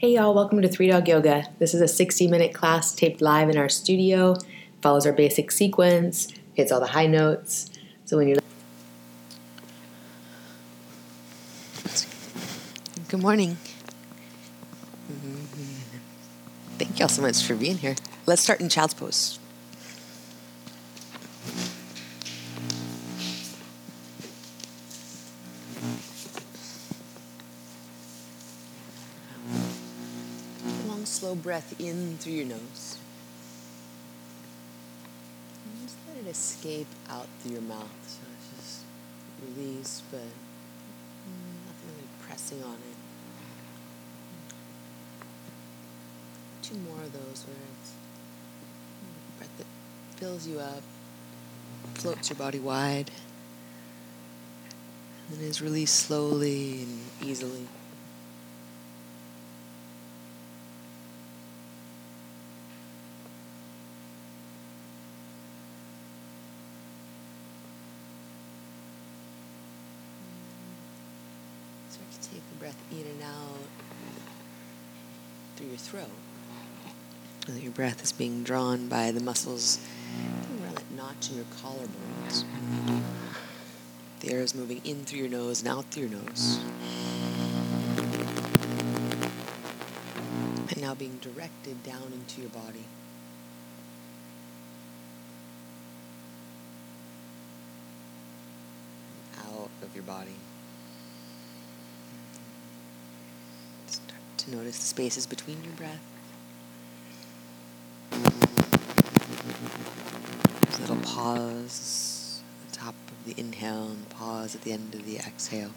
Hey y'all, welcome to Three Dog Yoga. This is a 60 minute class taped live in our studio. Follows our basic sequence, hits all the high notes. So when you're Good morning. Mm-hmm. Thank y'all so much for being here. Let's start in child's pose. Breath in through your nose. And just let it escape out through your mouth. So it's just release, but nothing really pressing on it. Two more of those where it's breath that fills you up, floats your body wide, and then is released slowly and easily. Start to take the breath in and out through your throat. And your breath is being drawn by the muscles around that notch in your collarbones. The air is moving in through your nose and out through your nose. And now being directed down into your body. Out of your body. Start to notice the spaces between your breath. Little pause at the top of the inhale and pause at the end of the exhale.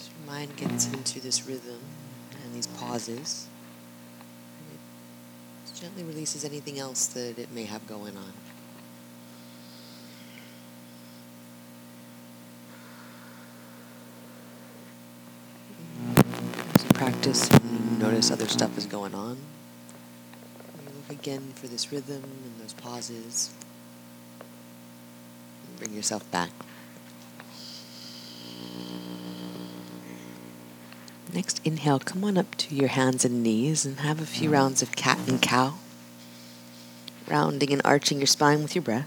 Your mind gets into this rhythm and these pauses, gently releases anything else that it may have going on. Practice and notice other stuff is going on, you look again for this rhythm and those pauses. And bring yourself back. Next inhale, come on up to your hands and knees and have a few mm. rounds of cat and cow. Rounding and arching your spine with your breath.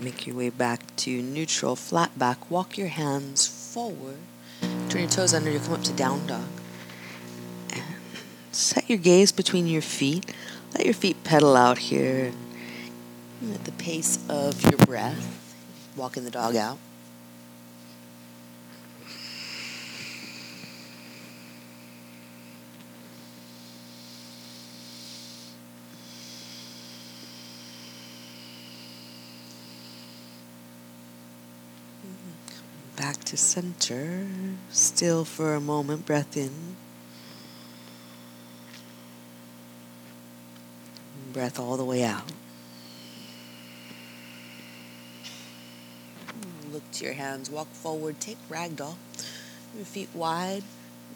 Make your way back to neutral, flat back. Walk your hands forward. Turn your toes under. You come up to down dog. And set your gaze between your feet. Let your feet pedal out here. At the pace of your breath, walking the dog out. Back to center. Still for a moment. Breath in. Breath all the way out. Look to your hands. Walk forward. Take ragdoll. Your feet wide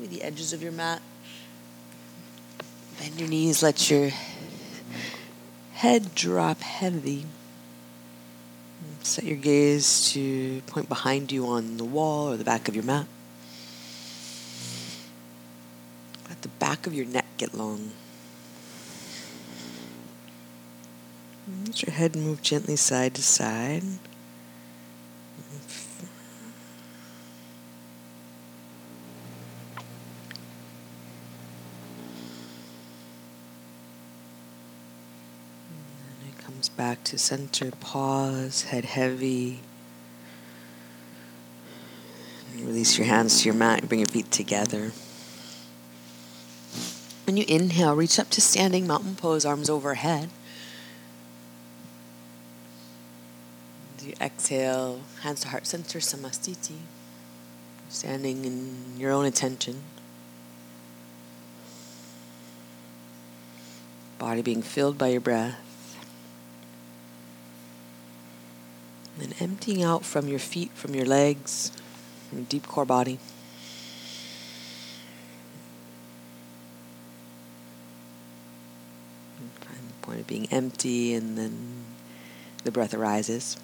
with the edges of your mat. Bend your knees. Let your head drop heavy. Set your gaze to point behind you on the wall or the back of your mat. Let the back of your neck get long. Let your head move gently side to side. And it comes back to center, pause, head heavy. Release your hands to your mat, bring your feet together. When you inhale, reach up to standing mountain pose, arms overhead. As you exhale, hands to heart center, samasthiti. Standing in your own attention. Body being filled by your breath. And emptying out from your feet, from your legs, from your deep core body. Find the point of being empty, and then the breath arises.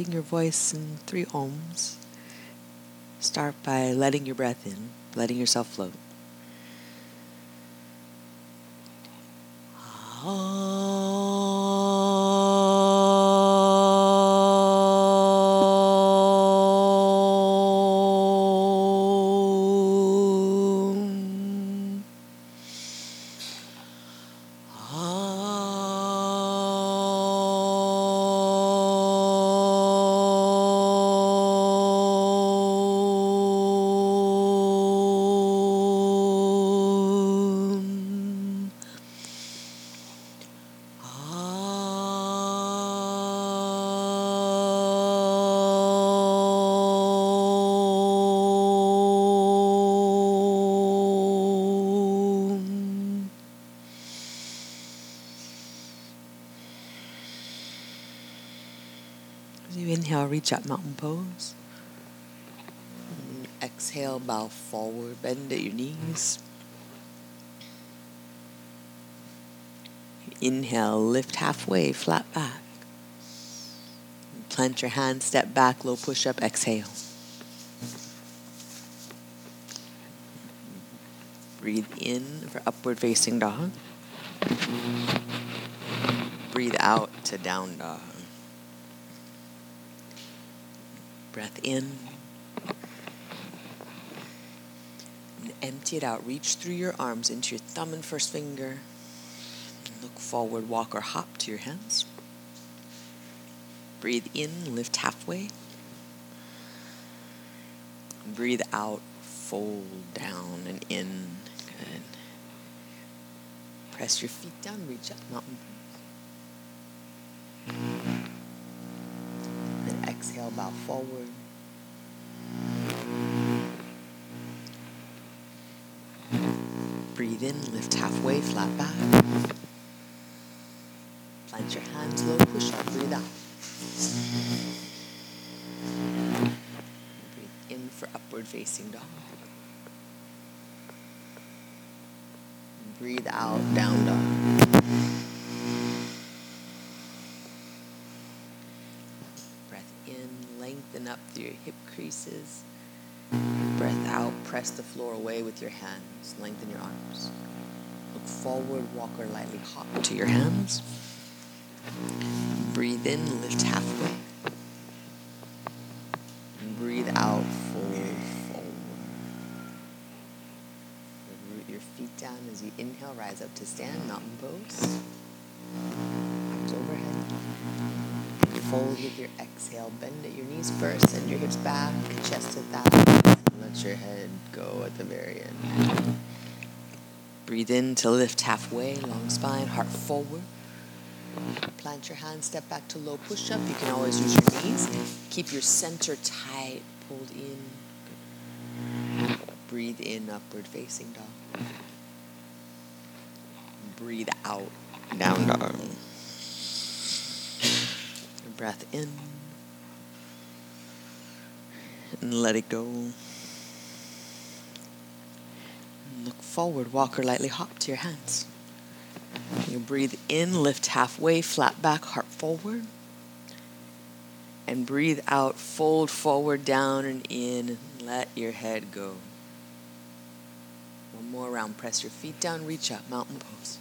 Lifting your voice in three oms. Start by letting your breath in, letting yourself float. Reach up, mountain pose. And mm, exhale, bow forward, bend at your knees. Inhale, lift halfway, flat back. Plant your hands, step back, low push up, exhale. Breathe in for upward facing dog. Breathe out to down dog. Breath in. And empty it out. Reach through your arms into your thumb and first finger. Look forward, walk or hop to your hands. Breathe in, lift halfway. Breathe out, fold down and in. Good. Press your feet down, reach up, mountain bow forward. Breathe in, lift halfway, flat back. Plant your hands low, push up, breathe out. Breathe in for upward facing dog. Breathe out, down dog. Breath in, lengthen up through your hip creases. Breath out, press the floor away with your hands. Lengthen your arms. Look forward, walk or lightly hop to your hands. Breathe in, lift halfway. Breathe out, fold forward. Root your feet down as you inhale, rise up to stand, mountain pose. Fold with your exhale, bend at your knees first, send your hips back, chest to that. Let your head go at the very end. Breathe in to lift halfway, long spine, heart forward. Plant your hands, step back to low push up. You can always use your knees. Keep your center tight, pulled in. Breathe in, upward facing dog. Breathe out, down dog. Breath in. And let it go. Look forward, walk or lightly hop to your hands. You breathe in, lift halfway, flat back, heart forward. And breathe out, fold forward, down and in. And let your head go. One more round. Press your feet down, reach up, mountain pose.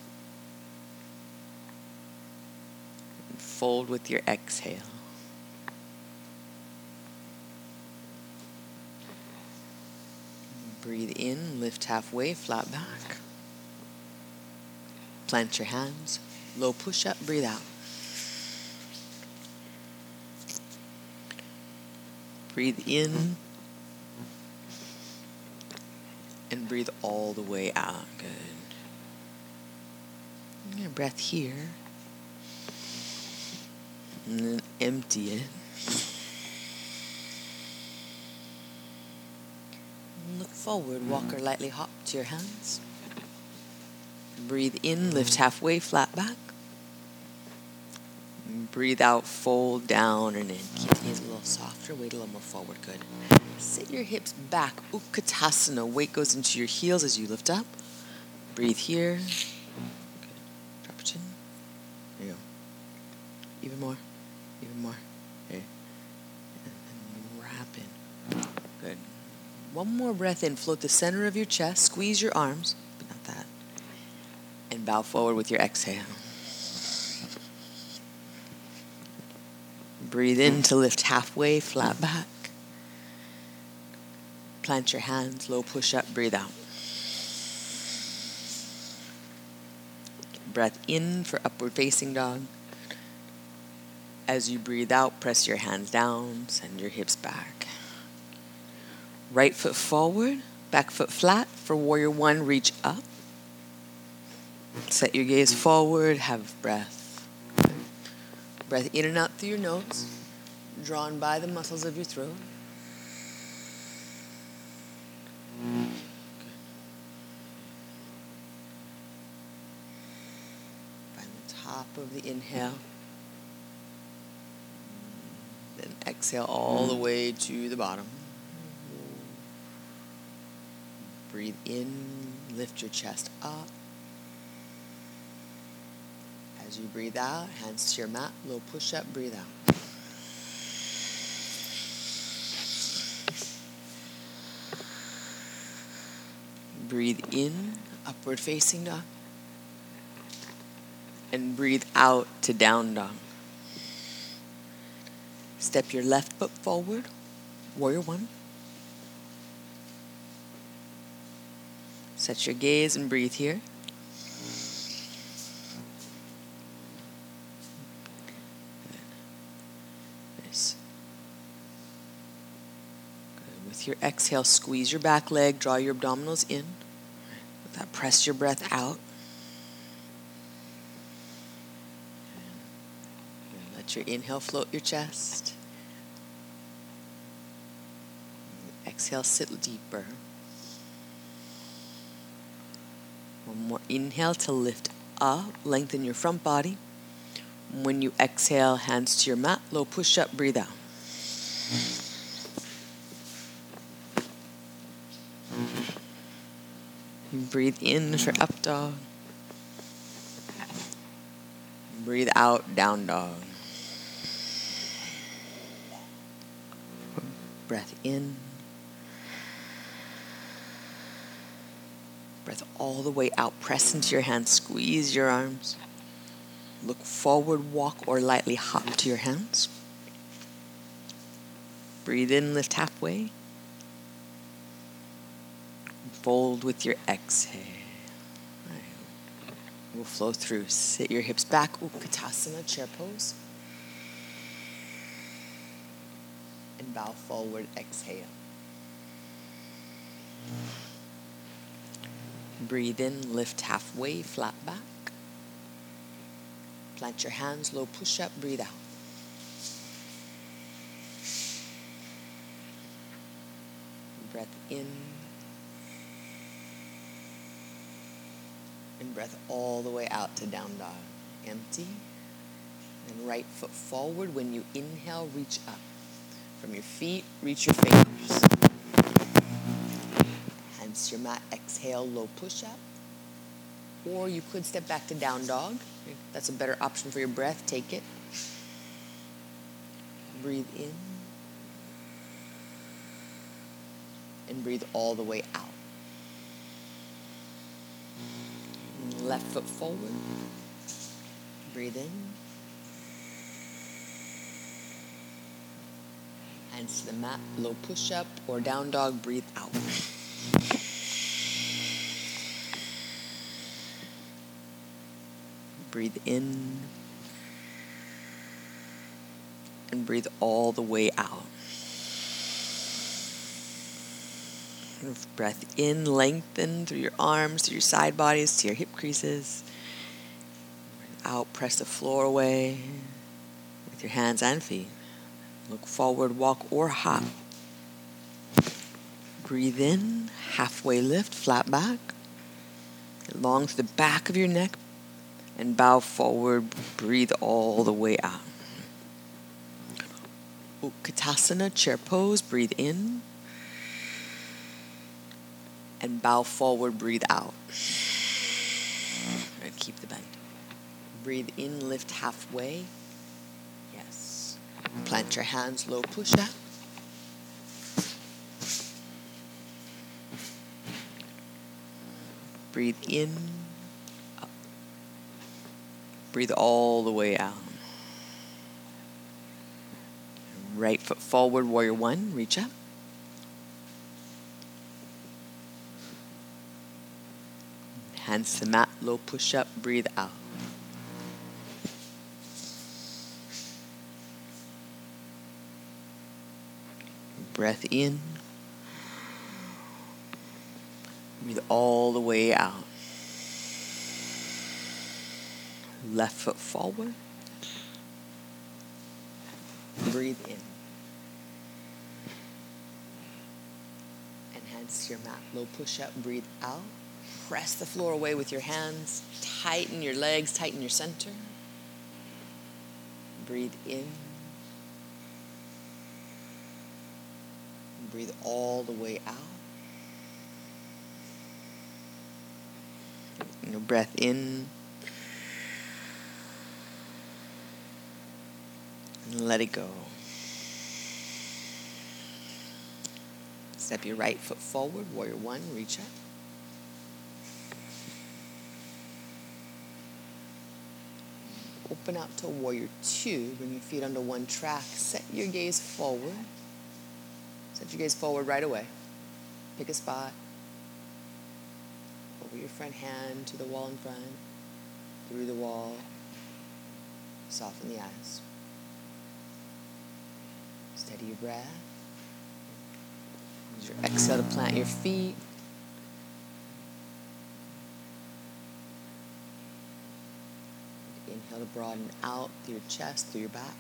And fold with your exhale. Breathe in, lift halfway, flat back. Plant your hands, low push up, breathe out. Breathe in. And breathe all the way out. Good. Breath here. And then empty it. Look forward, walk or mm. lightly hop to your hands. Breathe in, lift mm. halfway, flat back. Breathe out, fold down and in. Keep the knees a little softer, weight a little more forward. Good. Sit your hips back. Utkatasana. Weight goes into your heels as you lift up. Breathe here. Good. Drop your chin. There you go. Even more. Even more. Okay. And then wrap in. Good. One more breath in. Float the center of your chest. Squeeze your arms, but not that. And bow forward with your exhale. Breathe in to lift halfway, flat back. Plant your hands, low push up, breathe out. Breath in for upward facing dog. As you breathe out, press your hands down, send your hips back. Right foot forward, back foot flat. For warrior one, reach up. Set your gaze forward, have breath. Breath in and out through your nose, drawn by the muscles of your throat. Find the top of the inhale. Then exhale all the way to the bottom. Breathe in, lift your chest up. As you breathe out, hands to your mat, low push up, breathe out. Breathe in, upward facing dog. And breathe out to down dog. Step your left foot forward, warrior one. Set your gaze and breathe here. Nice. Good. With your exhale, squeeze your back leg, draw your abdominals in. With that, press your breath out. Let your inhale float your chest. Exhale, sit deeper. One more inhale to lift up, lengthen your front body. When you exhale, hands to your mat, low push up, breathe out. Breathe in for up dog. Breathe out, down dog. Breath in. Breath all the way out. Press into your hands. Squeeze your arms. Look forward, walk, or lightly hop to your hands. Breathe in, lift halfway. Fold with your exhale. Right. We'll flow through. Sit your hips back. Utkatasana, chair pose. And bow forward, exhale. Breathe in, lift halfway, flat back. Plant your hands, low push up, breathe out. Breath in. And breath all the way out to down dog. Empty. And right foot forward. When you inhale, reach up. From your feet, reach your fingers. Your mat. Exhale, low push up. Or you could step back to down dog. That's a better option for your breath. Take it. Breathe in. And breathe all the way out. Left foot forward. Breathe in. And to the mat, low push up or down dog, breathe out. Breathe in and breathe all the way out. Breath in, lengthen through your arms, through your side bodies, to your hip creases. Out, press the floor away with your hands and feet. Look forward, walk, or hop. Breathe in, halfway lift, flat back. Long through the back of your neck and bow forward. Breathe all the way out. Utkatasana, chair pose. Breathe in and bow forward. Breathe out. And keep the bend. Breathe in, lift halfway. Yes. Plant your hands low, push up. Breathe in. Breathe all the way out. Right foot forward, warrior one, reach up. Hands to mat, low push up, breathe out. Breath in. Breathe all the way out. Left foot forward. Breathe in. To your mat. Low push up. Breathe out. Press the floor away with your hands. Tighten your legs. Tighten your center. Breathe in. Breathe all the way out. Your breath in. And let it go. Step your right foot forward, warrior one, reach up. Open out to warrior two, bring your feet under one track. Set your gaze forward. Set your gaze forward right away. Pick a spot. Over your front hand to the wall in front, through the wall. Soften the eyes. Steady your breath. Use your exhale to plant your feet. Inhale to broaden out through your chest, through your back.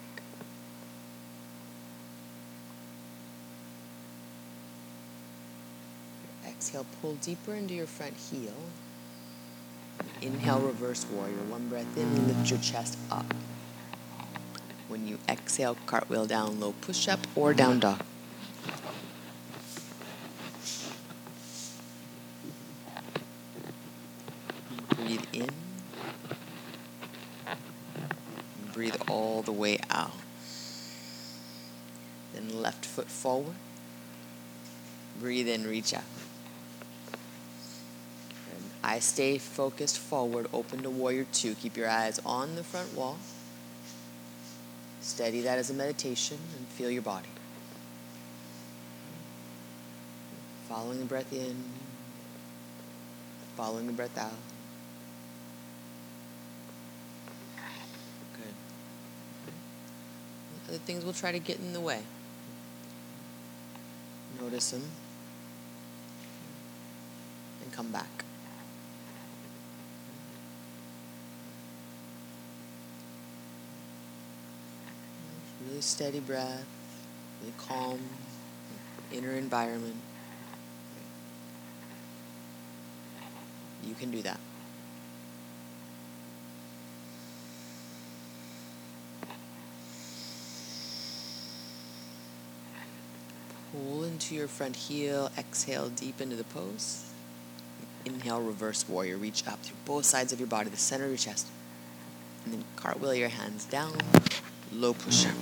Exhale, pull deeper into your front heel. Inhale, reverse warrior. One breath in, lift your chest up. When you exhale, cartwheel down, low push up or down dog. Breathe in. Breathe all the way out. Then left foot forward. Breathe in, reach out. I stay focused forward, open to warrior two. Keep your eyes on the front wall. Steady that as a meditation and feel your body. Following the breath in, following the breath out. Good. Other things will try to get in the way. Notice them and come back. Steady breath, really calm inner environment. You can do that. Pull into your front heel, exhale deep into the pose. Inhale, reverse warrior. Reach up through both sides of your body, the center of your chest. And then cartwheel your hands down, low push up.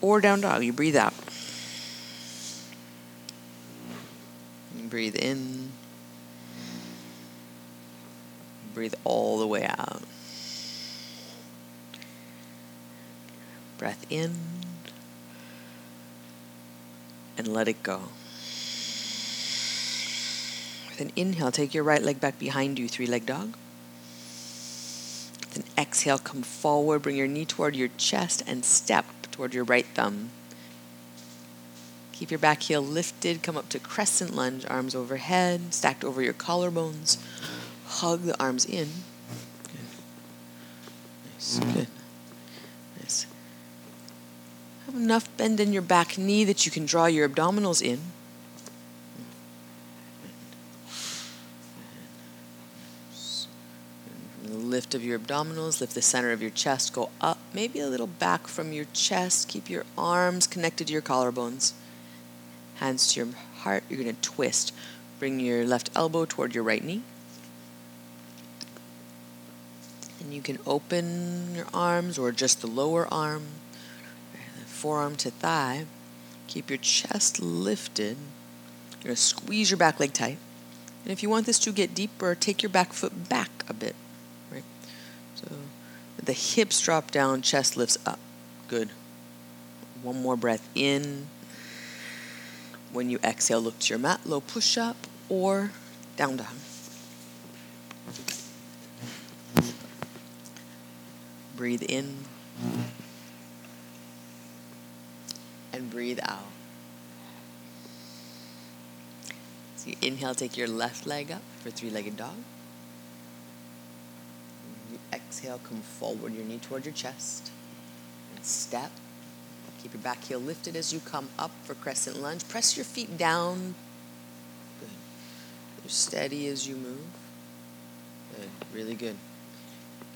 Or down dog. You breathe out. You breathe in. Breathe all the way out. Breath in. And let it go. With an inhale, take your right leg back behind you, three leg dog. Exhale, come forward, bring your knee toward your chest and step toward your right thumb. Keep your back heel lifted. Come up to crescent lunge, arms overhead, stacked over your collarbones. Hug the arms in. Good. Nice. Good. Nice. Have enough bend in your back knee that you can draw your abdominals in. Lift of your abdominals, lift the center of your chest, go up, maybe a little back from your chest. Keep your arms connected to your collarbones. Hands to your heart. You're going to twist. Bring your left elbow toward your right knee. And you can open your arms or just the lower arm, forearm to thigh. Keep your chest lifted. You're going to squeeze your back leg tight. And if you want this to get deeper, take your back foot back a bit. So the hips drop down, chest lifts up. Good. One more breath in. When you exhale, look to your mat, low push up or down dog. Breathe in and breathe out. So you inhale, take your left leg up for three legged dog. Exhale, come forward, your knee toward your chest. And step. Keep your back heel lifted as you come up for crescent lunge. Press your feet down. Good. You're steady as you move. Good. Really good.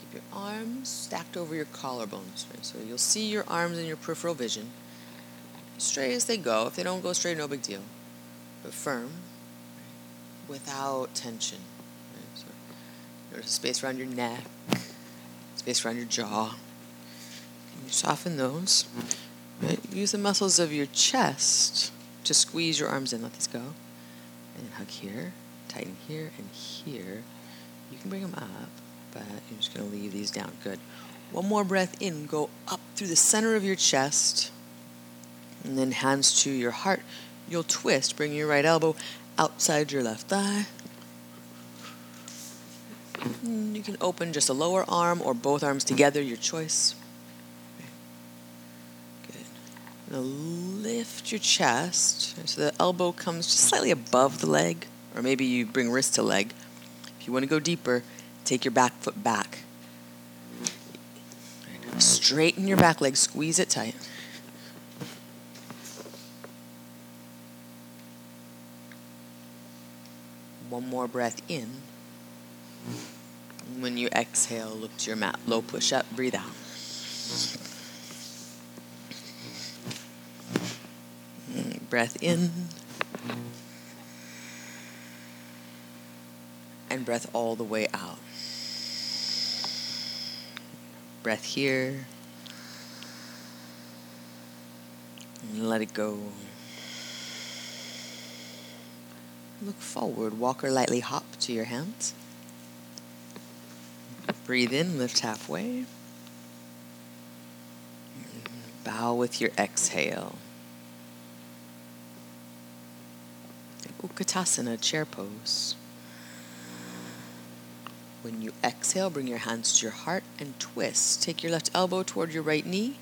Keep your arms stacked over your collarbones. Right? So you'll see your arms in your peripheral vision. Straight as they go. If they don't go straight, no big deal. But firm, without tension. Right? So there's space around your neck, space around your jaw. You soften those. Right? Use the muscles of your chest to squeeze your arms in. Let these go. And hug here, tighten here, and here. You can bring them up, but you're just going to leave these down. Good. One more breath in. Go up through the center of your chest. And then hands to your heart. You'll twist. Bring your right elbow outside your left thigh. You can open just a lower arm or both arms together, your choice. Good. Now lift your chest so the elbow comes just slightly above the leg, or maybe you bring wrist to leg. If you want to go deeper, take your back foot back. Straighten your back leg, squeeze it tight. One more breath in. When you exhale, look to your mat. Low push up, breathe out. breath in and breath all the way out. Breath here and let it go. Look forward, walk or lightly hop to your hands. Breathe in, lift halfway. Bow with your exhale. Utkatasana, chair pose. When you exhale, bring your hands to your heart and twist. Take your left elbow toward your right knee.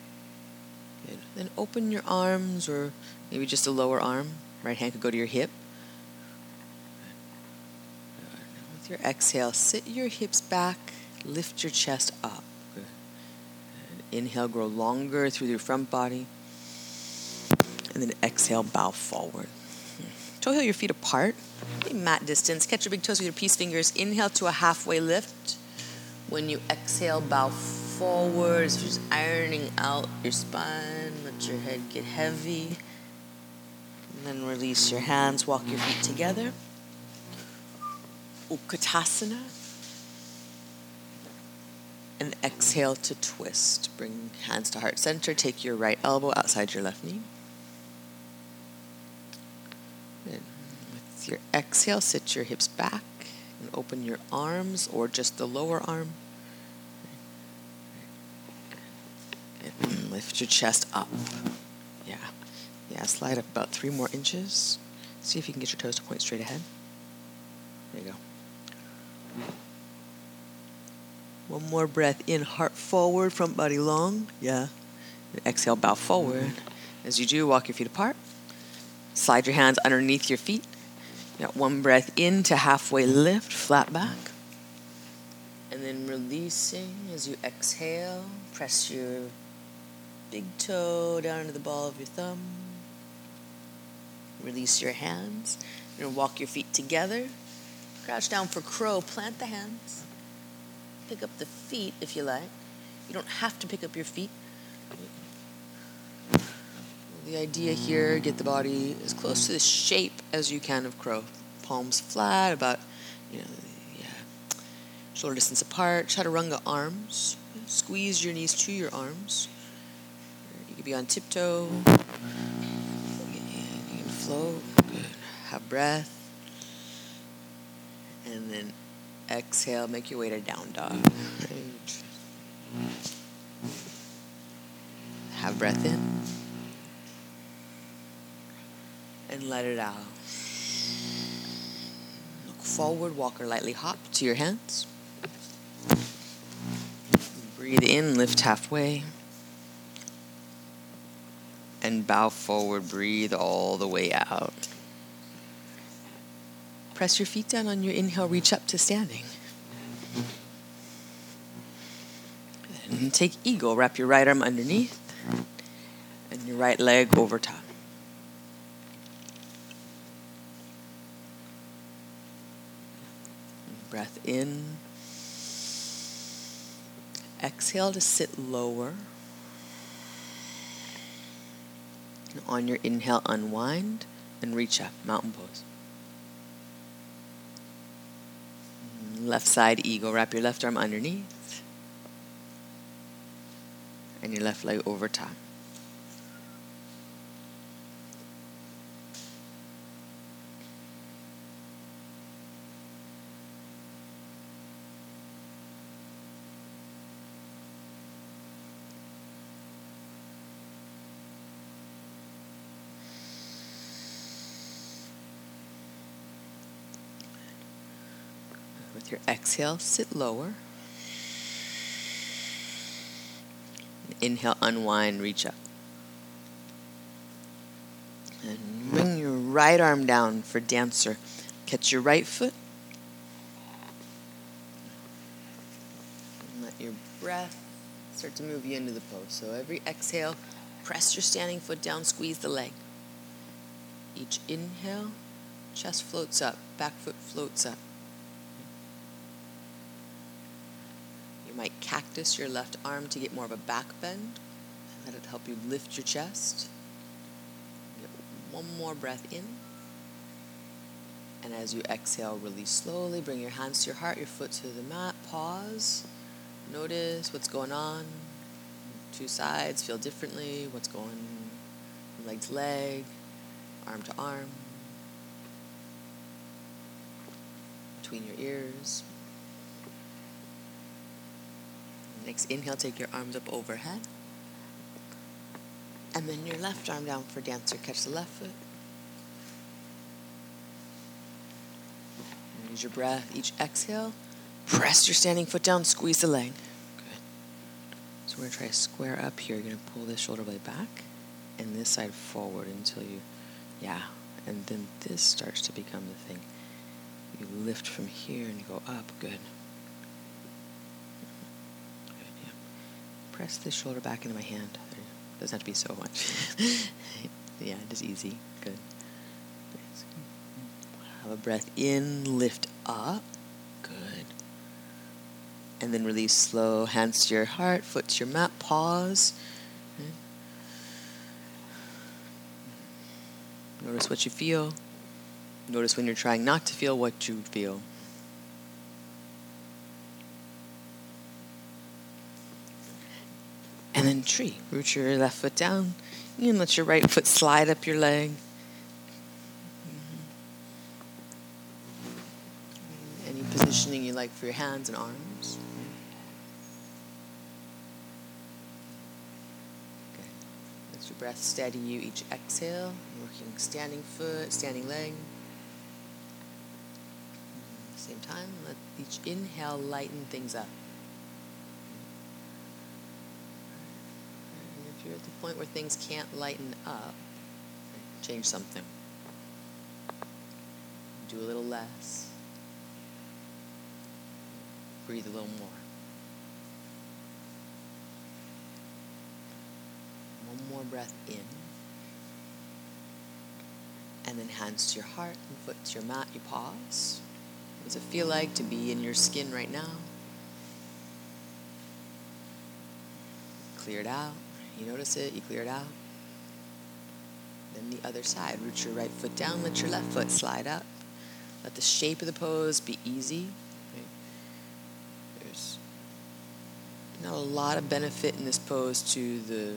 Good. Then open your arms, or maybe just a lower arm. Right hand could go to your hip. With your exhale, sit your hips back, lift your chest up. Inhale, grow longer through your front body. And then exhale, bow forward. Toe heel your feet apart, mat distance. Catch your big toes with your peace fingers. Inhale to a halfway lift. When you exhale, bow forward. So just ironing out your spine. Let your head get heavy. And then release your hands. Walk your feet together. Utkatasana. And exhale to twist. Bring hands to heart center. Take your right elbow outside your left knee. With your exhale, sit your hips back and open your arms or just the lower arm. And lift your chest up. Yeah. Yeah, slide up about three more inches. See if you can get your toes to point straight ahead. There you go. One more breath in, heart forward, front body long. Yeah. And exhale, bow forward. Mm-hmm. As you do, walk your feet apart. Slide your hands underneath your feet. You got one breath in to halfway lift, flat back. And then releasing as you exhale. Press your big toe down into the ball of your thumb. Release your hands. You're going to walk your feet together. Crouch down for crow. Plant the hands. Pick up the feet if you like. You don't have to pick up your feet. The idea here, get the body as close to the shape as you can of crow. Palms flat, about, you know, yeah, shoulder distance apart. Chaturanga arms. Squeeze your knees to your arms. You can be on tiptoe. You can float. Good. Have breath. And then exhale, make your way to down dog. Right. Have breath in. And let it out. Look forward, walk or lightly hop to your hands. Breathe in, lift halfway. And bow forward, breathe all the way out. Press your feet down on your inhale, reach up to standing. And take eagle, wrap your right arm underneath and your right leg over top. Breath in. Exhale to sit lower. And on your inhale, unwind and reach up, mountain pose. Left side eagle, wrap your left arm underneath and your left leg over top. Your exhale, sit lower. Inhale, unwind, reach up. And bring your right arm down for dancer. Catch your right foot. And let your breath start to move you into the pose. So every exhale, press your standing foot down, squeeze the leg. Each inhale, chest floats up, back foot floats up. You might cactus your left arm to get more of a back bend. Let it help you lift your chest. Get one more breath in. And as you exhale, release slowly. Bring your hands to your heart, your foot to the mat. Pause. Notice what's going on. Two sides feel differently. What's going leg to leg, arm to arm, between your ears. Next inhale, take your arms up overhead. And then your left arm down for dancer. Catch the left foot. And use your breath. Each exhale, press your standing foot down, squeeze the leg. Good. So we're going to try to square up here. You're going to pull this shoulder blade back and this side forward until you, yeah. And then this starts to become the thing. You lift from here and you go up. Good. Press this shoulder back into my hand. Doesn't have to be so much. yeah, just easy. Good. Have a breath in, lift up. Good. And then release slow. Hands to your heart, foot to your mat. Pause. Notice what you feel. Notice when you're trying not to feel what you feel. And then tree. Root your left foot down. You can let your right foot slide up your leg. Mm-hmm. Any positioning you like for your hands and arms. Let your breath steady you each exhale. Working standing foot, standing leg. Same time, let each inhale lighten things up. if you're at the point where things can't lighten up, change something. Do a little less. Breathe a little more. One more breath in. And then hands to your heart and foot to your mat. You pause. What does it feel like to be in your skin right now? Clear it out. You notice it, you clear it out. Then the other side. Root your right foot down, let your left foot slide up. Let the shape of the pose be easy. There's not a lot of benefit in this pose to the,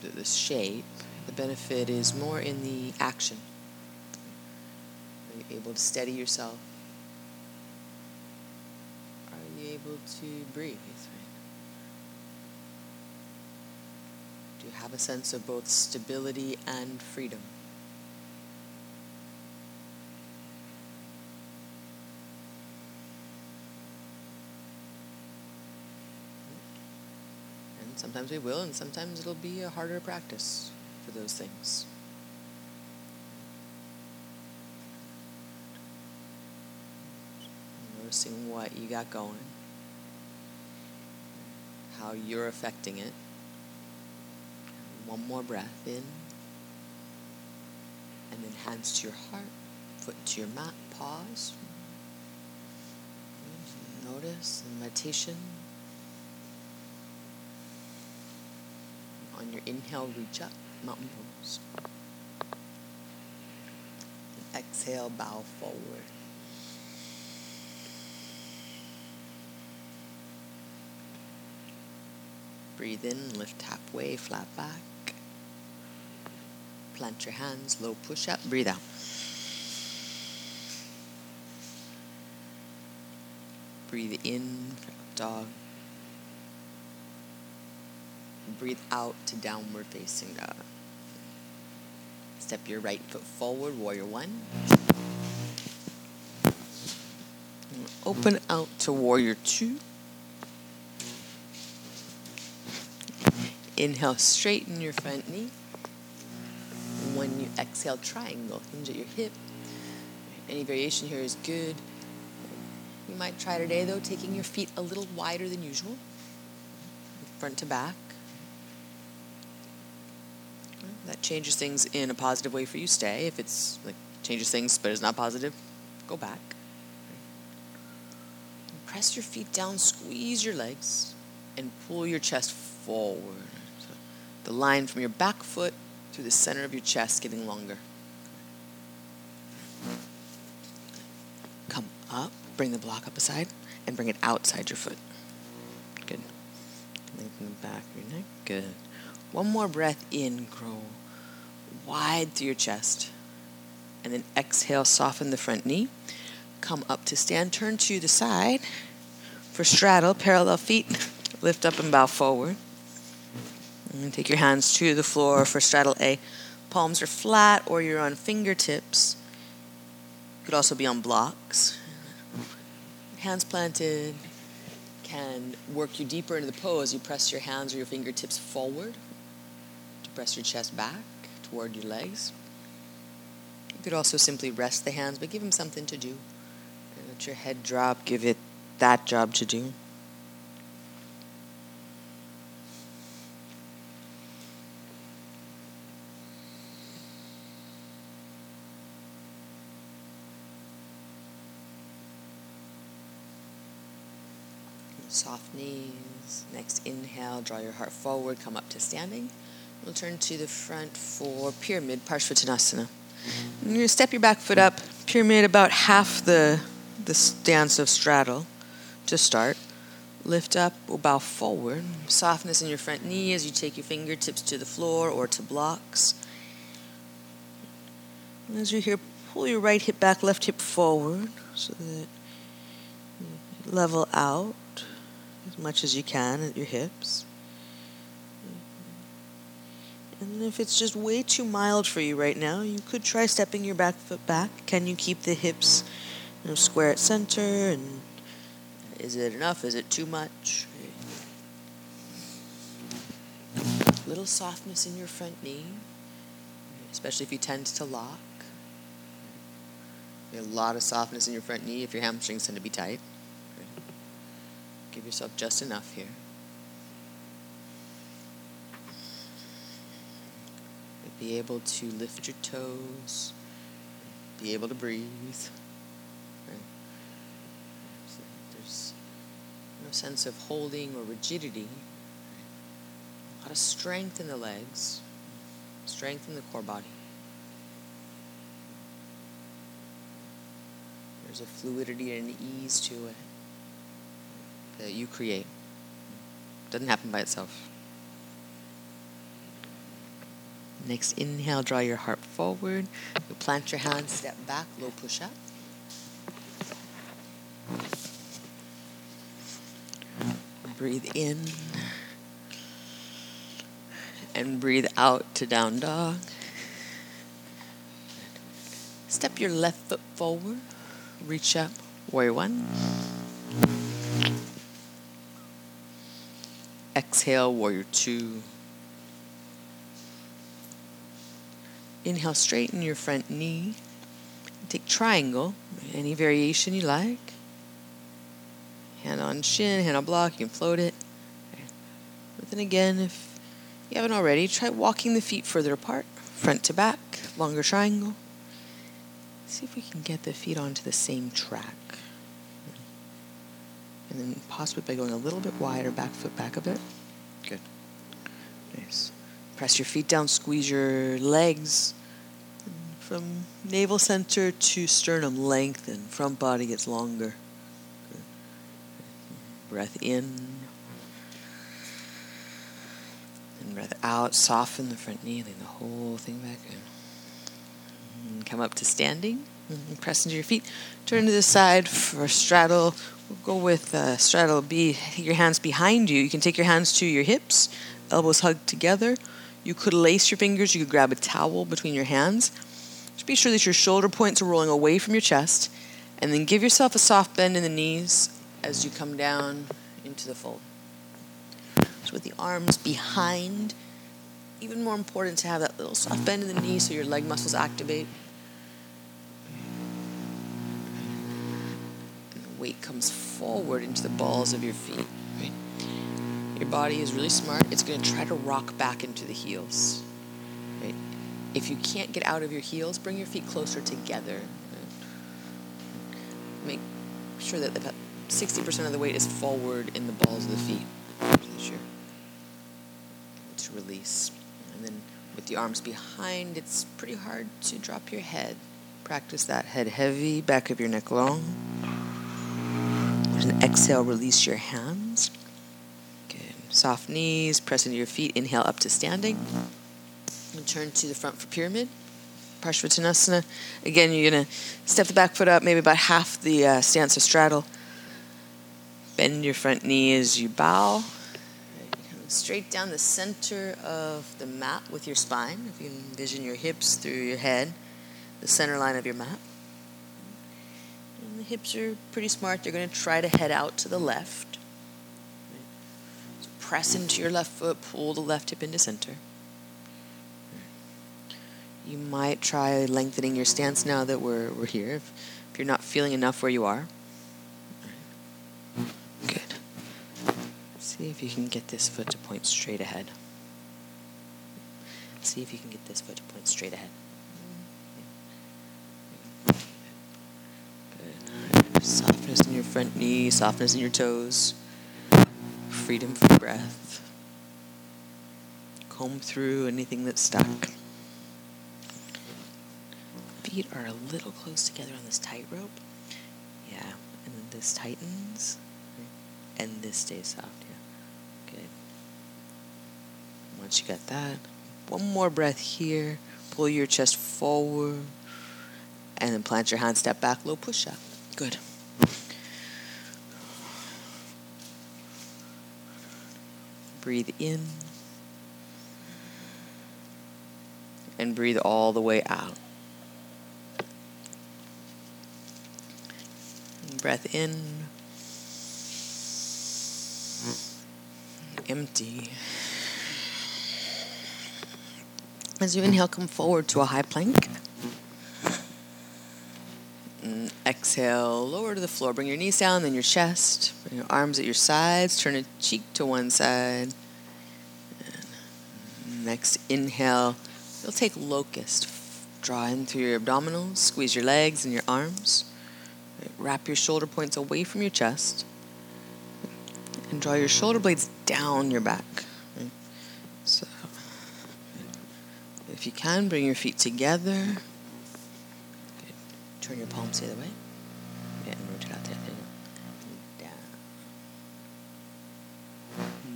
the, the shape. The benefit is more in the action. Are you able to steady yourself? Are you able to breathe? Do you have a sense of both stability and freedom? And sometimes we will, and sometimes it'll be a harder practice for those things. Noticing what you got going, how you're affecting it. One more breath in. And then hands to your heart, foot to your mat, pause. Notice in meditation. On your inhale, reach up, mountain pose. And exhale, bow forward. Breathe in, lift halfway, flat back. Plant your hands, low push up, breathe out. Breathe in, dog. Breathe out to downward facing dog. Step your right foot forward, warrior one. Open out to warrior two. Inhale, straighten your front knee. Exhale, triangle, hinge at your hip. Any variation here is good. You might try today, though, taking your feet a little wider than usual, front to back. That changes things in a positive way for you. Stay. If it's like changes things but is not positive, go back. Press your feet down, squeeze your legs, and pull your chest forward the line from your back foot through the center of your chest getting longer. Come up, bring the block up aside, and bring it outside your foot. Good. Lengthen the back of your neck. Good. One more breath in, grow wide through your chest. And then exhale, soften the front knee. Come up to stand, turn to the side for straddle, parallel feet. Lift up and bow forward. And take your hands to the floor for straddle A. Palms are flat or you're on fingertips. You could also be on blocks. Hands planted can work you deeper into the pose. You press your hands or your fingertips forward to press your chest back toward your legs. You could also simply rest the hands, but give them something to do. Let your head drop, give it that job to do. Soft knees. Next inhale, draw your heart forward, come up to standing. We'll turn to the front for pyramid, Parshvottanasana. Mm-hmm. You're going to step your back foot up, pyramid about half the, the stance of straddle to start. Lift up or bow forward. Softness in your front knee as you take your fingertips to the floor or to blocks. As you're here, pull your right hip back, left hip forward so that level out as much as you can at your hips. And if it's just way too mild for you right now, you could try stepping your back foot back. Can you keep the hips you know, square at center? And is it enough? Is it too much? Little softness in your front knee, especially if you tend to lock. A lot of softness in your front knee if your hamstrings tend to be tight. Give yourself just enough here. Be able to lift your toes. Be able to breathe. There's no sense of holding or rigidity. A lot of strength in the legs, strength in the core body. There's a fluidity and an ease to it that you create. It doesn't happen by itself. Next inhale, draw your heart forward. You plant your hands, step back, low push up. Breathe in and breathe out to down dog. Step your left foot forward, reach up, warrior one. Exhale, warrior two. Inhale, straighten your front knee. Take triangle, any variation you like. Hand on shin, hand on block, you can float it. But then again, if you haven't already, try walking the feet further apart, front to back, longer triangle. See if we can get the feet onto the same track. And then possibly by going a little bit wider, back foot back a bit. Nice. Press your feet down, squeeze your legs from navel center to sternum. Lengthen. Front body gets longer. Good. Breath in. And breath out. Soften the front knee. Lean the whole thing back in. And come up to standing. And press into your feet. Turn to the side for straddle. We'll go with uh, straddle B. Your hands behind you. You can take your hands to your hips, elbows hugged together. You could lace your fingers. You could grab a towel between your hands. Just be sure that your shoulder points are rolling away from your chest. And then give yourself a soft bend in the knees as you come down into the fold. So with the arms behind, even more important to have that little soft bend in the knee so your leg muscles activate. And the weight comes forward into the balls of your feet. Your body is really smart. It's going to try to rock back into the heels. Right? If you can't get out of your heels, bring your feet closer together. Right? Make sure that about 60% of the weight is forward in the balls of the feet. So to release. And then with the arms behind, it's pretty hard to drop your head. Practice that head heavy, back of your neck long. And exhale, release your hands. Soft knees, press into your feet. Inhale up to standing. And turn to the front for pyramid. Parshvottanasana. Again, you're going to step the back foot up, maybe about half the uh, stance of straddle. Bend your front knee as you bow. Straight down the center of the mat with your spine. If you envision your hips through your head, the center line of your mat. And the hips are pretty smart. They're going to try to head out to the left. Press into your left foot, pull the left hip into center. You might try lengthening your stance now that we're, we're here, if, if you're not feeling enough where you are. Good. See if you can get this foot to point straight ahead. See if you can get this foot to point straight ahead. Good. Softness in your front knee, softness in your toes, freedom from breath. Comb through anything that's stuck. Feet are a little close together on this tightrope. Yeah, and this tightens, and this stays soft. Yeah, good. Once you got that, one more breath here. Pull your chest forward, and then plant your hand, step back, low push up. Good. Breathe in. And breathe all the way out. Breath in. Empty. As you inhale, come forward to a high plank. Mm, exhale, lower to the floor. Bring your knees down, then your chest. Bring your arms at your sides. Turn a cheek to one side. And next inhale, you'll take locust. Draw in through your abdominals. Squeeze your legs and your arms. Wrap your shoulder points away from your chest. And draw your shoulder blades down your back. So, if you can, bring your feet together. Turn your palms the other way. Yeah, and rotate out the other way. Down.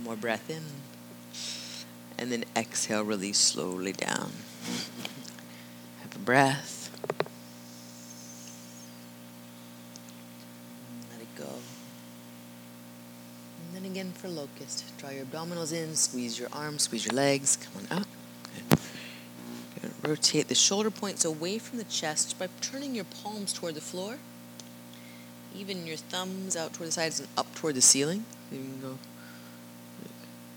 More breath in. And then exhale, release slowly down. Have a breath. Let it go. And then again for locust. Draw your abdominals in, squeeze your arms, squeeze your legs. Come on up. Rotate the shoulder points away from the chest by turning your palms toward the floor. Even your thumbs out toward the sides and up toward the ceiling. You can go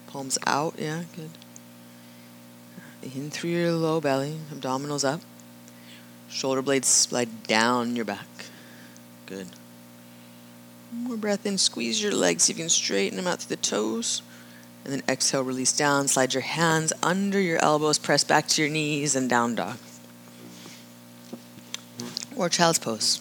palms out. Yeah, good. In through your low belly, abdominals up. Shoulder blades slide down your back. Good. More breath in. Squeeze your legs. You can straighten them out through the toes. And then exhale, release down. Slide your hands under your elbows. Press back to your knees and down dog. Or child's pose.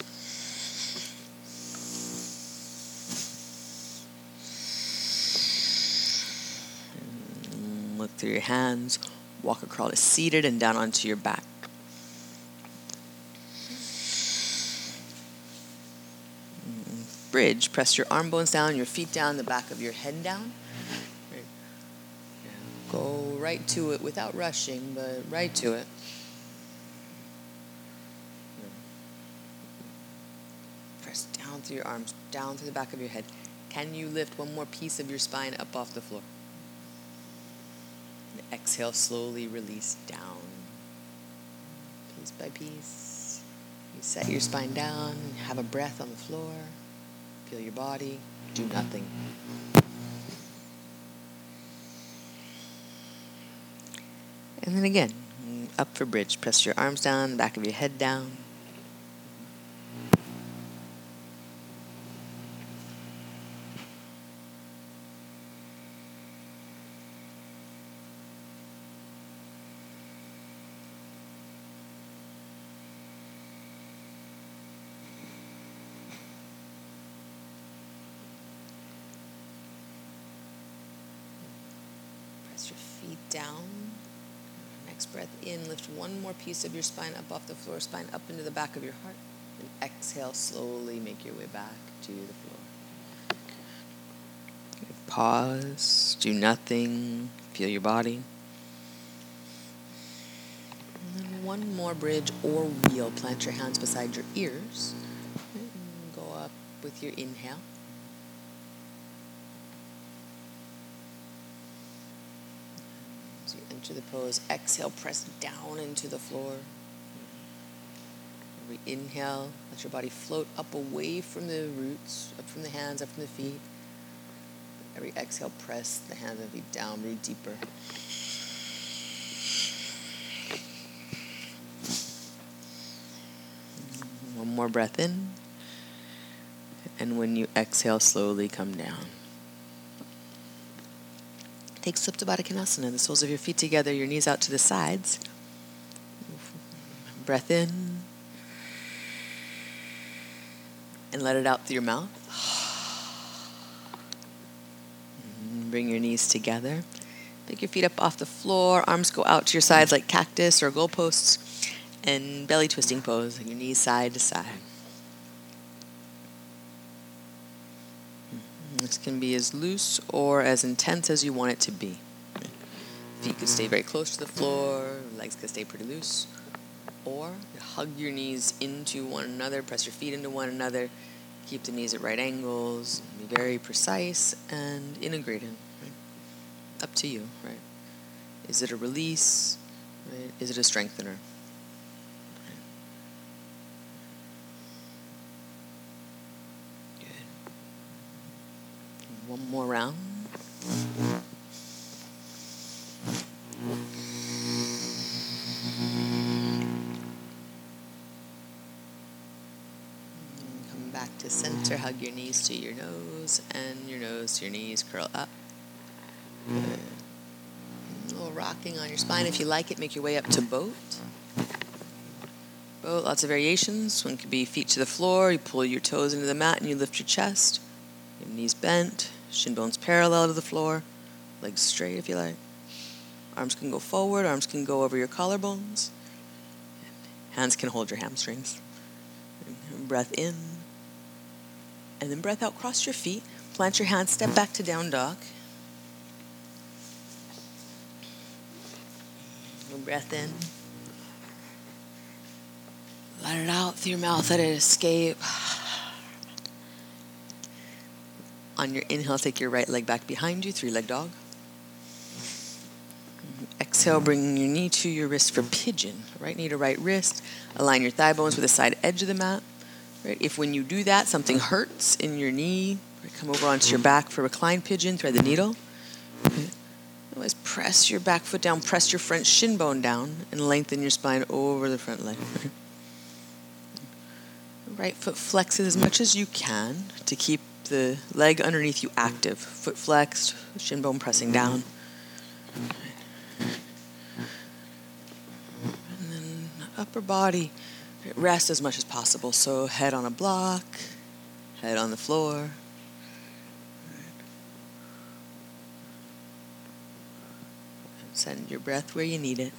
Look through your hands. Walk crawl to seated and down onto your back. Bridge. Press your arm bones down, your feet down, the back of your head down. Go right to it without rushing, but right to it. Press down through your arms, down through the back of your head. Can you lift one more piece of your spine up off the floor? And exhale, slowly release down. Piece by piece. You set your spine down, have a breath on the floor, feel your body, do nothing. And then again, up for bridge. Press your arms down, back of your head down. Press your feet down. Next breath in, lift one more piece of your spine up off the floor, spine up into the back of your heart. And exhale, slowly make your way back to the floor. Pause, do nothing, feel your body. And then one more bridge or wheel. Plant your hands beside your ears. And go up with your inhale. Enter the pose, exhale, press down into the floor. Every inhale, let your body float up away from the roots, up from the hands, up from the feet. Every exhale, press the hands and feet down, root deeper. One more breath in. And when you exhale, slowly come down. Take Supta the soles of your feet together, your knees out to the sides. Breath in. And let it out through your mouth. Bring your knees together. Pick your feet up off the floor. Arms go out to your sides like cactus or goalposts. And belly twisting pose, your knees side to side. Can be as loose or as intense as you want it to be. Feet could stay very close to the floor, legs could stay pretty loose. Or hug your knees into one another, press your feet into one another, keep the knees at right angles, be very precise and integrated. Right? Up to you, right? Is it a release? Right? Is it a strengthener? One more round. Come back to center. Hug your knees to your nose and your nose to your knees. Curl up. Good. A little rocking on your spine. If you like it, make your way up to boat. Boat, lots of variations. One could be feet to the floor. You pull your toes into the mat and you lift your chest. Your knees bent, shin bones parallel to the floor, legs straight if you like. Arms can go forward, arms can go over your collarbones. Hands can hold your hamstrings. Breath in. And then breath out, cross your feet. Plant your hands, step back to down dog. Breath in. Let it out through your mouth, let it escape. On your inhale, take your right leg back behind you, three leg dog. Exhale, bring your knee to your wrist for pigeon. Right knee to right wrist. Align your thigh bones with the side edge of the mat. Right? If when you do that something hurts in your knee, right, come over onto your back for reclined pigeon, thread the needle. Always press your back foot down, press your front shin bone down, and lengthen your spine over the front leg. Right foot flexes as much as you can to keep the leg underneath you active. Foot flexed, shin bone pressing mm-hmm. down. And then upper body, rest as much as possible. So head on a block, head on the floor. Send your breath where you need it.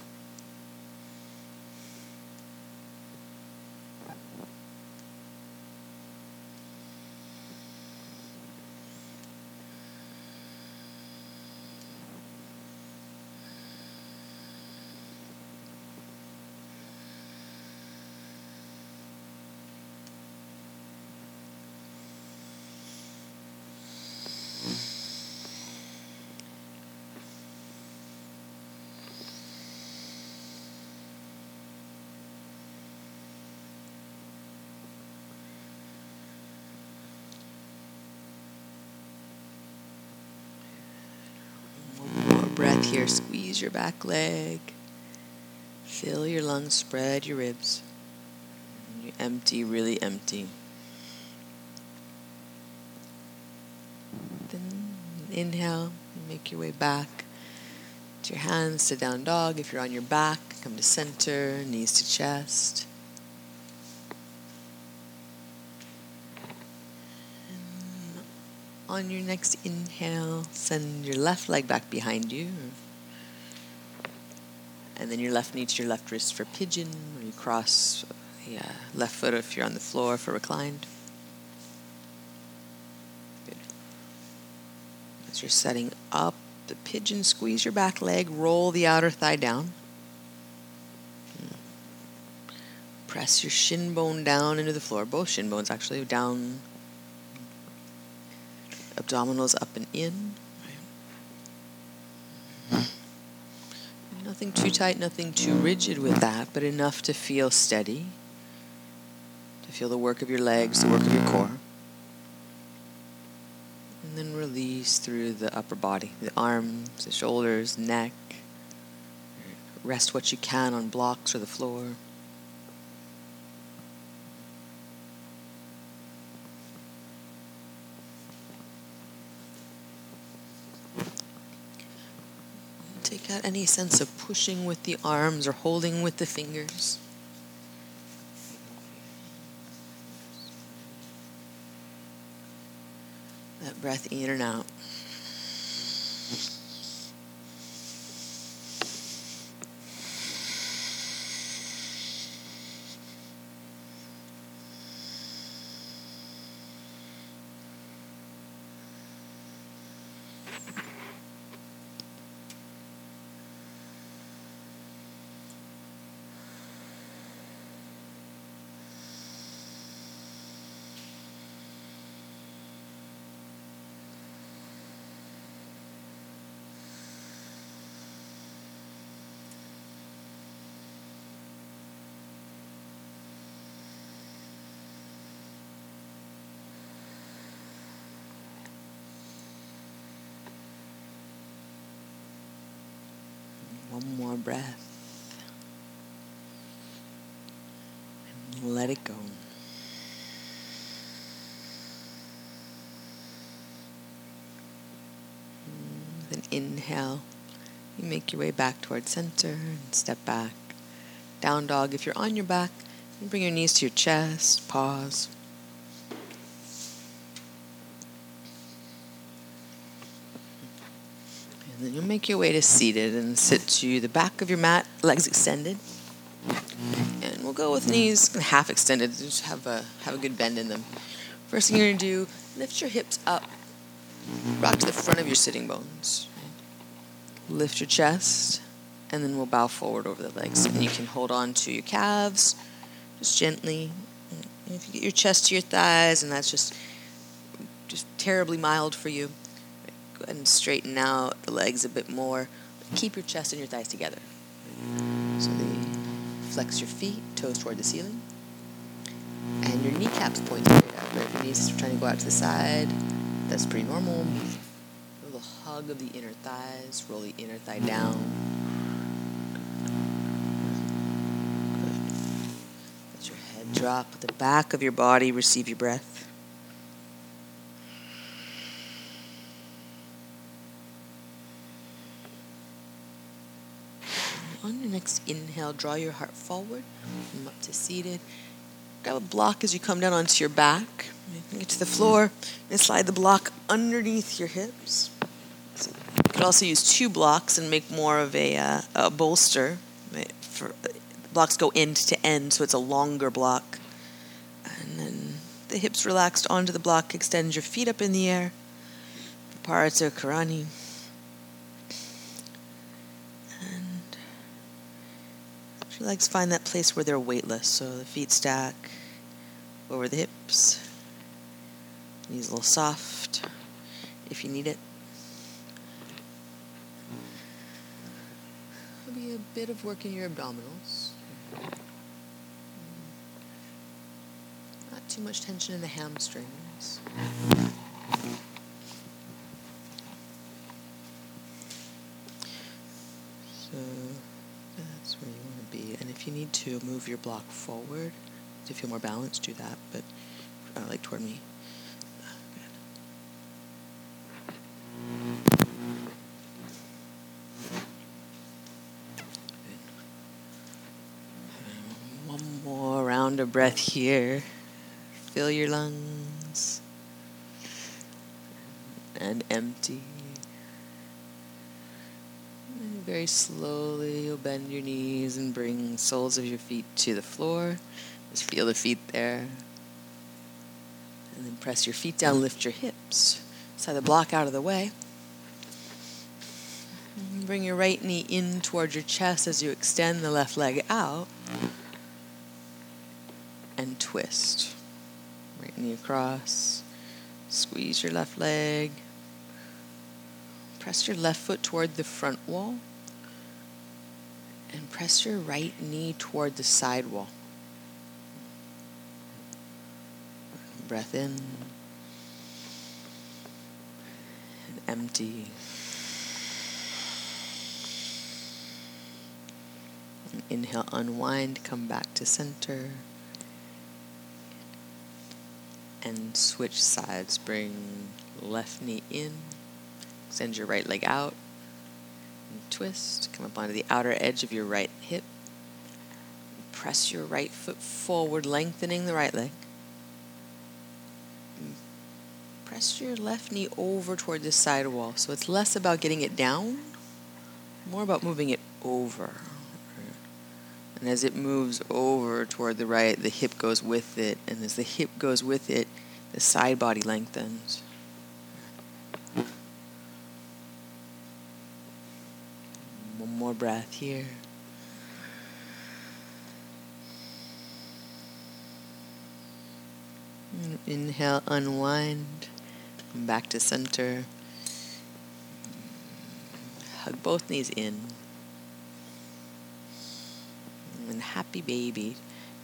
One more breath here. Squeeze your back leg. Fill your lungs, spread your ribs. Empty, really empty. Then inhale, make your way back to your hands to down dog. If you're on your back, come to center, knees to chest. On your next inhale, send your left leg back behind you. And then your left knee to your left wrist for pigeon, or you cross the uh, left foot if you're on the floor for reclined. Good. As you're setting up the pigeon, squeeze your back leg, roll the outer thigh down. Hmm. Press your shin bone down into the floor, both shin bones actually down. Abdominals up and in. Nothing too tight, nothing too rigid with that, but enough to feel steady, to feel the work of your legs, the work of your core. And then release through the upper body, the arms, the shoulders, neck. Rest what you can on blocks or the floor. Any sense of pushing with the arms or holding with the fingers. That breath in and out. more breath. And let it go. With an inhale, you make your way back toward center and step back. Down dog, if you're on your back, you bring your knees to your chest, pause. You'll make your way to seated and sit to the back of your mat, legs extended. And we'll go with knees half extended, just have a, have a good bend in them. First thing you're going to do, lift your hips up, rock to the front of your sitting bones. Lift your chest, and then we'll bow forward over the legs. And you can hold on to your calves, just gently. And if you get your chest to your thighs, and that's just just terribly mild for you, go ahead and straighten out the legs a bit more. Keep your chest and your thighs together. So the flex your feet, toes toward the ceiling, and your kneecaps point straight up. Right? Your knees are trying to go out to the side, that's pretty normal. A little hug of the inner thighs, roll the inner thigh down. Let your head drop, the back of your body receive your breath. On your next inhale, draw your heart forward, come up to seated. Grab a block as you come down onto your back. Get to the floor and slide the block underneath your hips. So you could also use two blocks and make more of a, uh, a bolster. For, blocks go end to end, so it's a longer block. And then the hips relaxed onto the block. Extend your feet up in the air. Viparita Karani. And your legs find that place where they're weightless. So the feet stack over the hips. Knees a little soft if you need it. There'll be a bit of work in your abdominals. Not too much tension in the hamstrings. So that's where you want to be. And you need to move your block forward to feel more balanced, do that. But uh, like toward me. Good. Good. One more round of breath here. Fill your lungs and empty. Very slowly, you'll bend your knees and bring soles of your feet to the floor. Just feel the feet there. And then press your feet down, lift your hips. Slide the block out of the way. Bring your right knee in towards your chest as you extend the left leg out. And twist. Right knee across. Squeeze your left leg. Press your left foot toward the front wall. And press your right knee toward the side wall. Breath in. And empty. And inhale, unwind, come back to center. And switch sides. Bring left knee in. Extend your right leg out. Twist. Come up onto the outer edge of your right hip. Press your right foot forward, lengthening the right leg. Press your left knee over toward the side wall. So it's less about getting it down, more about moving it over. And as it moves over toward the right, the hip goes with it. And as the hip goes with it, the side body lengthens. One more breath here. Inhale, unwind. Come back to center. Hug both knees in. And happy baby.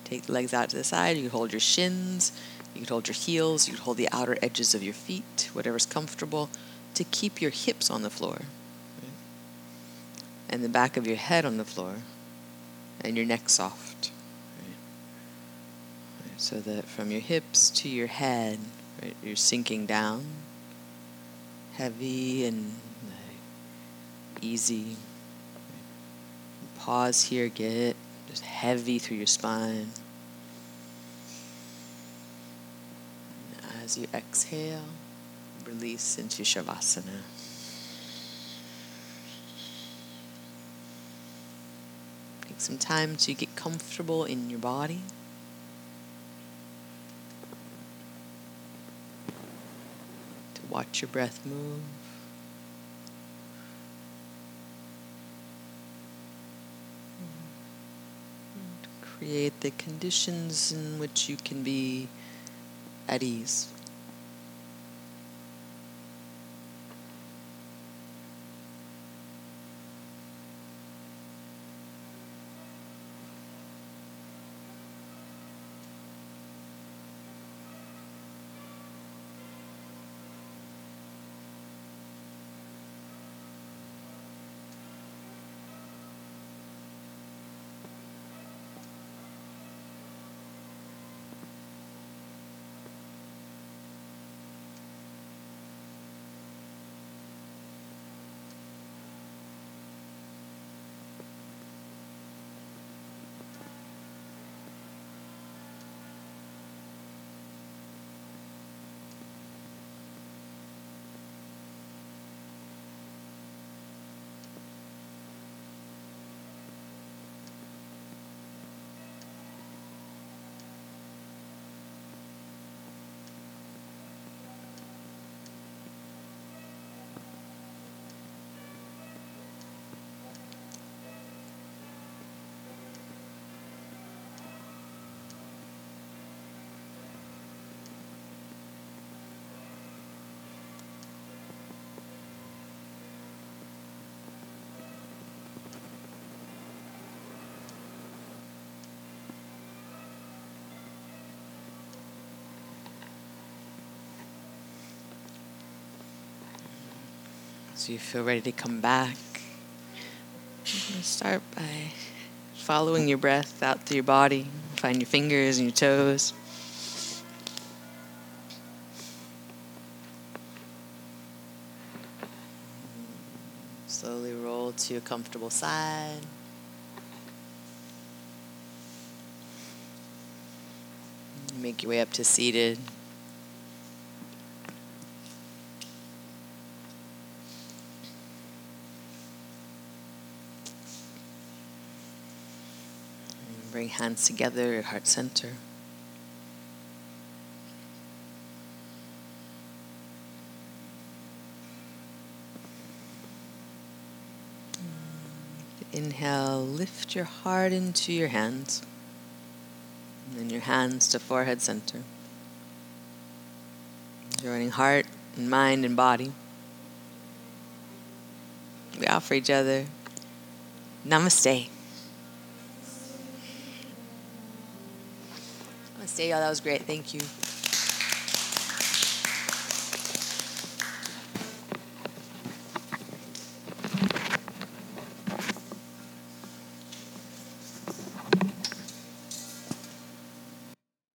Take the legs out to the side. You can hold your shins. You can hold your heels. You can hold the outer edges of your feet, whatever's comfortable, to keep your hips on the floor. And the back of your head on the floor. And your neck soft. So that from your hips to your head, right, you're sinking down, heavy and easy. Pause here, get just heavy through your spine. As you exhale, release into Shavasana. Some time to get comfortable in your body. To watch your breath move. create the conditions in which you can be at ease. So you feel ready to come back. Start by following your breath out through your body. Find your fingers and your toes. Slowly roll to a comfortable side. Make your way up to seated. Hands together, your heart center. Inhale, lift your heart into your hands. And then your hands to forehead center. Joining heart and mind and body. We offer each other namaste. Namaste, y'all. That was great. Thank you.